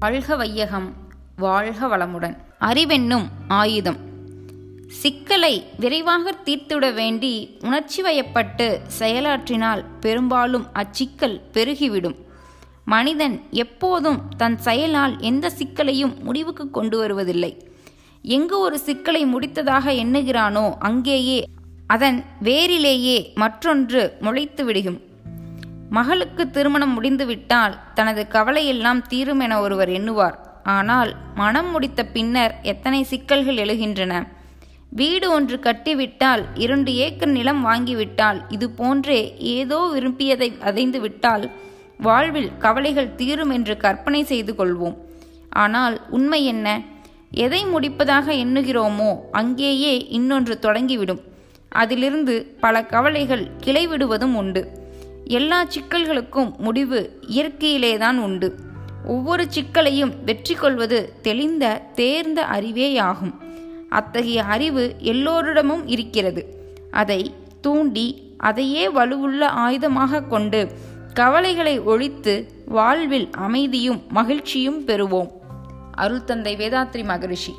வாழ்க வையகம் வாழ்க வளமுடன். அறிவென்னும் ஆயுதம். சிக்கலை விரைவாக தீர்த்துவிட வேண்டி உணர்ச்சி வயப்பட்டு செயலாற்றினால் பெரும்பாலும் அச்சிக்கல் பெருகிவிடும். மனிதன் எப்போதும் தன் செயலால் எந்த சிக்கலையும் முடிவுக்கு கொண்டு வருவதில்லை. எங்கு ஒரு சிக்கலை முடித்ததாக எண்ணுகிறானோ அங்கேயே அதன் வேரிலேயே மற்றொன்று முளைத்து விடுகும் மகளுக்கு திருமணம் முடிந்துவிட்டால் தனது கவலையெல்லாம் தீரும் என ஒருவர் எண்ணுவார். ஆனால் மனம் முடித்த பின்னர் எத்தனை சிக்கல்கள் எழுகின்றன. வீடு ஒன்று கட்டிவிட்டால் இரண்டு ஏக்கர் நிலம் வாங்கிவிட்டால் இது போன்றே ஏதோ விரும்பியதை அதைந்து விட்டால் வாழ்வில் கவலைகள் தீரும் என்று கற்பனை செய்து கொள்வோம். ஆனால் உண்மை என்ன? எதை முடிப்பதாக எண்ணுகிறோமோ அங்கேயே இன்னொன்று தொடங்கிவிடும். அதிலிருந்து பல கவலைகள் கிளைவிடுவதும் உண்டு. எல்லா சிக்கல்களுக்கும் முடிவு இயற்கையிலேதான் உண்டு. ஒவ்வொரு சிக்கலையும் வெற்றி கொள்வது தெளிந்த தேர்ந்த அறிவேயாகும். அத்தகைய அறிவு எல்லோரிடமும் இருக்கிறது. அதை தூண்டி அதையே வலுவுள்ள ஆயுதமாக கொண்டு கவலைகளை ஒழித்து வாழ்வில் அமைதியும் மகிழ்ச்சியும் பெறுவோம். அருள் தந்தை வேதாத்ரி மகரிஷி.